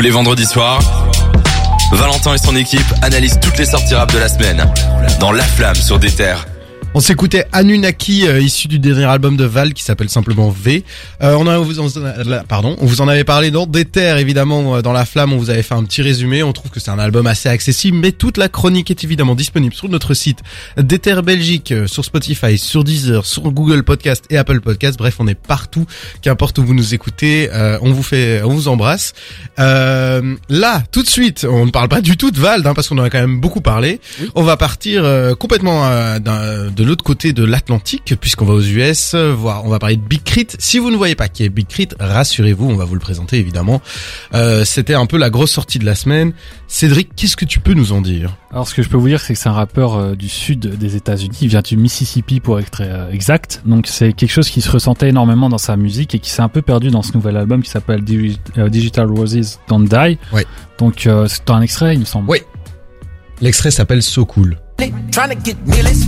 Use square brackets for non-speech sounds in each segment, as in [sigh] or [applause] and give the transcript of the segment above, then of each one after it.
Tous les vendredis soirs, Valentin et son équipe analysent toutes les sorties rap de la semaine dans La Flamme sur des terres. On s'écoutait Anunnaki, euh, issu du dernier album de Val qui s'appelle simplement V. Euh, on, a, on vous en, pardon, on vous en avait parlé dans Des Terres, évidemment, euh, dans La Flamme, on vous avait fait un petit résumé. On trouve que c'est un album assez accessible, mais toute la chronique est évidemment disponible sur notre site Des Terres Belgique, euh, sur Spotify, sur Deezer, sur Google Podcast et Apple Podcast. Bref, on est partout, qu'importe où vous nous écoutez. on vous fait, on vous embrasse. là, tout de suite, on ne parle pas du tout de Val, hein, parce qu'on en a quand même beaucoup parlé. On va partir complètement d'un de l'autre côté de l'Atlantique, puisqu'on va aux US, voir, on va parler de Big Crit. Si vous ne voyez pas qui est Big Crit, rassurez-vous, on va vous le présenter évidemment. Euh, C'était un peu la grosse sortie de la semaine. Cédric, qu'est-ce que tu peux nous en dire? Alors, ce que je peux vous dire, c'est que c'est un rappeur euh, du sud des États-Unis. Il vient du Mississippi pour être euh, exact. Donc, c'est quelque chose qui se ressentait énormément dans sa musique et qui s'est un peu perdu dans ce nouvel album qui s'appelle Digital Roses Don't Die. Ouais. Donc, c'est un extrait, il me semble. Oui. L'extrait s'appelle So Cool. Trying to get millions,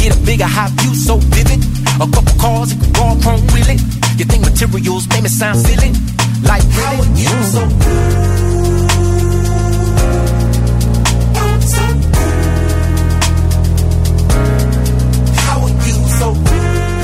get a bigger high view so vivid. A couple cars, it could go chrome really. You think materials make me sound silly? Like how are you so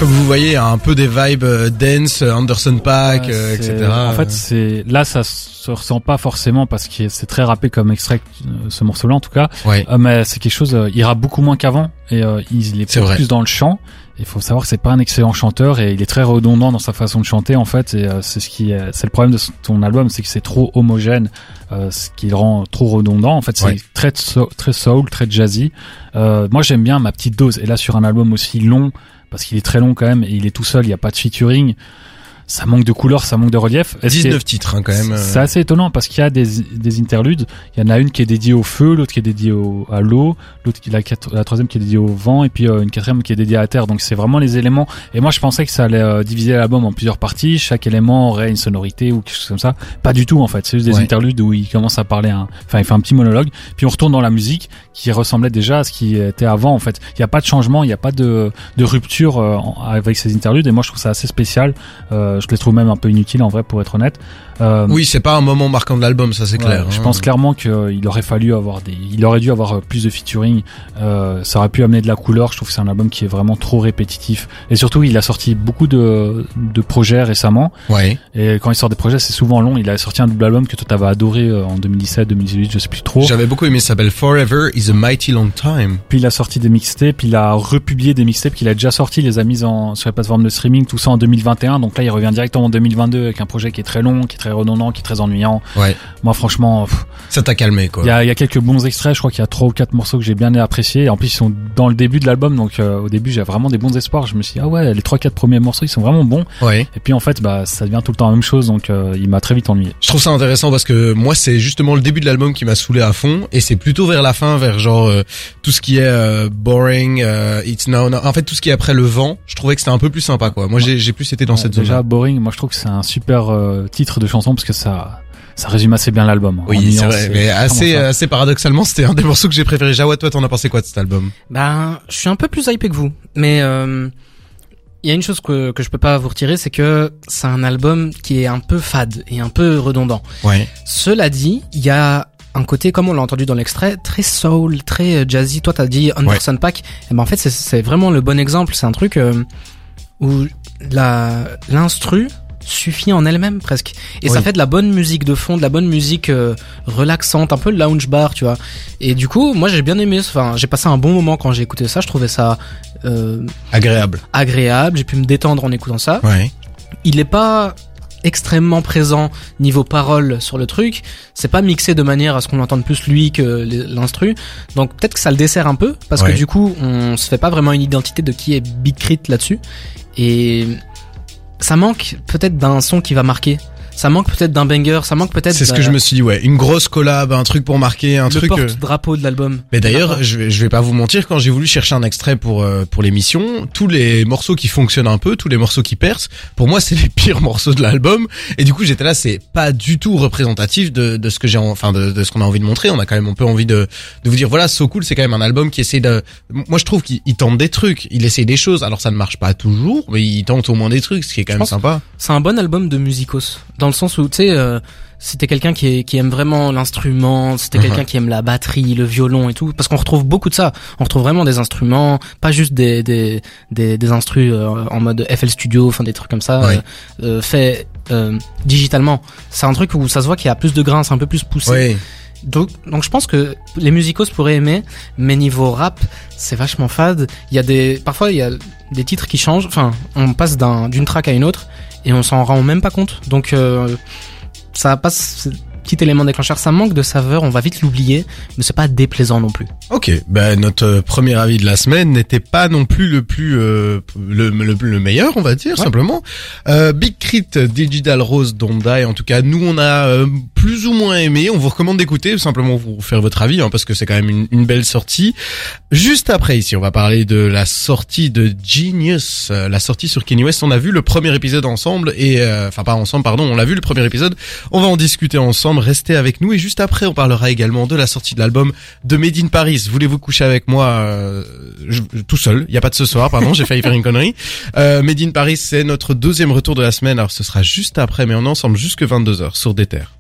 Comme vous voyez, un peu des vibes euh, dance, Anderson Pack, euh, etc. En fait, c'est là, ça se ressent pas forcément parce que c'est très rappé comme extrait, euh, ce morceau-là en tout cas. Ouais. mais c'est quelque chose, il rappe beaucoup moins qu'avant et il est, plus dans le chant. Il faut savoir que c'est pas un excellent chanteur et il est très redondant dans sa façon de chanter en fait. Et c'est ce qui, c'est le problème de ton album, c'est que c'est trop homogène, ce qui le rend trop redondant. En fait, c'est très très soul, très jazzy. moi, j'aime bien ma petite dose. Et là, sur un album aussi long parce qu'il est très long quand même et il est tout seul, il n'y a pas de featuring ça manque de couleur, ça manque de relief. 19 titres hein, quand même. C'est euh. assez étonnant parce qu'il y a des, des interludes. Il y en a une qui est dédiée au feu, l'autre qui est dédiée au, à l'eau, l'autre qui la, la troisième qui est dédiée au vent et puis euh, une quatrième qui est dédiée à la terre. Donc c'est vraiment les éléments. Et moi je pensais que ça allait euh, diviser l'album en plusieurs parties. Chaque élément aurait une sonorité ou quelque chose comme ça. Pas du tout en fait. C'est juste des interludes où il commence à parler. Un... Enfin il fait un petit monologue. Puis on retourne dans la musique qui ressemblait déjà à ce qui était avant en fait. Il n'y a pas de changement, il n'y a pas de, de rupture avec ces interludes. Et moi je trouve ça assez spécial. Je les trouve même un peu utile en vrai pour être honnête. Euh, oui, c'est pas un moment marquant de l'album, ça c'est clair. Je hein. pense clairement qu'il euh, aurait fallu avoir des, il aurait dû avoir euh, plus de featuring. Euh, ça aurait pu amener de la couleur. Je trouve que c'est un album qui est vraiment trop répétitif. Et surtout, il a sorti beaucoup de, de projets récemment. Ouais. Et quand il sort des projets, c'est souvent long. Il a sorti un double album que toi t'avais adoré en 2017, 2018, je sais plus trop. J'avais beaucoup aimé. Ça s'appelle Forever is a Mighty Long Time. Puis il a sorti des mixtapes. Il a republié des mixtapes qu'il a déjà sorti. Il les a mis en sur les plateformes de streaming. Tout ça en 2021. Donc là, il revient directement en 2022 avec un projet qui est très long, qui est très redondant, qui est très ennuyant. Ouais. Moi, franchement, ça t'a calmé quoi. Il y a, y a, quelques bons extraits. Je crois qu'il y a trois ou quatre morceaux que j'ai bien appréciés. En plus, ils sont dans le début de l'album, donc euh, au début, j'ai vraiment des bons espoirs. Je me suis dit, ah ouais, les trois quatre premiers morceaux, ils sont vraiment bons. Ouais. Et puis en fait, bah, ça devient tout le temps la même chose, donc euh, il m'a très vite ennuyé. Je trouve ça intéressant parce que moi, c'est justement le début de l'album qui m'a saoulé à fond, et c'est plutôt vers la fin, vers genre euh, tout ce qui est boring, it's now, en fait tout ce qui est après le vent. Je trouvais que c'était un peu plus sympa quoi. Moi, j'ai plus été dans cette zone. Boring. Moi, je trouve que c'est un super titre de chanson parce que ça ça résume assez bien l'album. Oui, c'est vrai, mais assez, assez paradoxalement, c'était un des morceaux que j'ai préféré. Jawad, toi, t'en as pensé quoi de cet album? Ben, je suis un peu plus hypé que vous, mais euh, il y a une chose que que je peux pas vous retirer, c'est que c'est un album qui est un peu fade et un peu redondant. Ouais. Cela dit, il y a un côté, comme on l'a entendu dans l'extrait, très soul, très euh, jazzy. Toi, t'as dit Anderson Pack. Et eh ben en fait, c'est vraiment le bon exemple. C'est un truc euh, où l'instru suffit en elle-même presque. Et ça fait de la bonne musique de fond, de la bonne musique euh, relaxante, un peu lounge bar, tu vois. Et du coup, moi j'ai bien aimé, enfin j'ai passé un bon moment quand j'ai écouté ça, je trouvais ça euh, agréable. Agréable, j'ai pu me détendre en écoutant ça. Ouais. Il est pas extrêmement présent niveau parole sur le truc, c'est pas mixé de manière à ce qu'on entende plus lui que l'instru. Donc peut-être que ça le dessert un peu parce que du coup, on se fait pas vraiment une identité de qui est Big Crit là-dessus. Et ça manque peut-être d'un son qui va marquer ça manque peut-être d'un banger, ça manque peut-être. C'est ce que je me suis dit, ouais, une grosse collab, un truc pour marquer, un le truc. Le porte-drapeau de l'album. Mais d'ailleurs, je vais, je vais pas vous mentir, quand j'ai voulu chercher un extrait pour euh, pour l'émission, tous les morceaux qui fonctionnent un peu, tous les morceaux qui percent, pour moi, c'est [laughs] les pires morceaux de l'album. Et du coup, j'étais là, c'est pas du tout représentatif de, de ce que j'ai, enfin, de, de ce qu'on a envie de montrer. On a quand même un peu envie de de vous dire, voilà, So Cool, c'est quand même un album qui essaie de. Moi, je trouve qu'il tente des trucs, il essaie des choses. Alors, ça ne marche pas toujours, mais il tente au moins des trucs, ce qui est quand même sympa. C'est un bon album de musicos, dans le sens où tu sais. Euh, si t'es quelqu'un qui, qui aime vraiment l'instrument, si t'es Uh-huh. quelqu'un qui aime la batterie, le violon et tout, parce qu'on retrouve beaucoup de ça. On retrouve vraiment des instruments, pas juste des des des, des instrus euh, en mode FL Studio, enfin des trucs comme ça, Ouais. euh, euh, fait euh, digitalement. C'est un truc où ça se voit qu'il y a plus de grains, c'est un peu plus poussé. Donc, je pense que les musicos pourraient aimer, mais niveau rap, c'est vachement fade. Il y a des, parfois il y a des titres qui changent. Enfin, on passe d'un d'une track à une autre et on s'en rend même pas compte. Donc euh, ça passe. Petit élément déclencheur, ça manque de saveur, on va vite l'oublier, mais c'est pas déplaisant non plus. Ok, ben notre euh, premier avis de la semaine n'était pas non plus le plus euh, le, le, le meilleur, on va dire Ouais. simplement. Euh, Big Crit, Digital Rose, Don't Die. En tout cas, nous on a euh, plus ou moins aimé. On vous recommande d'écouter, simplement pour faire votre avis, hein, parce que c'est quand même une, une belle sortie. Juste après ici, on va parler de la sortie de Genius, euh, la sortie sur Kanye West. On a vu le premier épisode ensemble et euh, enfin pas ensemble, pardon. On l'a vu le premier épisode. On va en discuter ensemble. Restez avec nous et juste après, on parlera également de la sortie de l'album de Made in Paris. Voulez-vous coucher avec moi euh, tout seul? Il y a pas de ce soir, pardon. J'ai failli faire une connerie. Euh, Made in Paris, c'est notre deuxième retour de la semaine. Alors ce sera juste après, mais on est ensemble jusque 22 h sur des terres.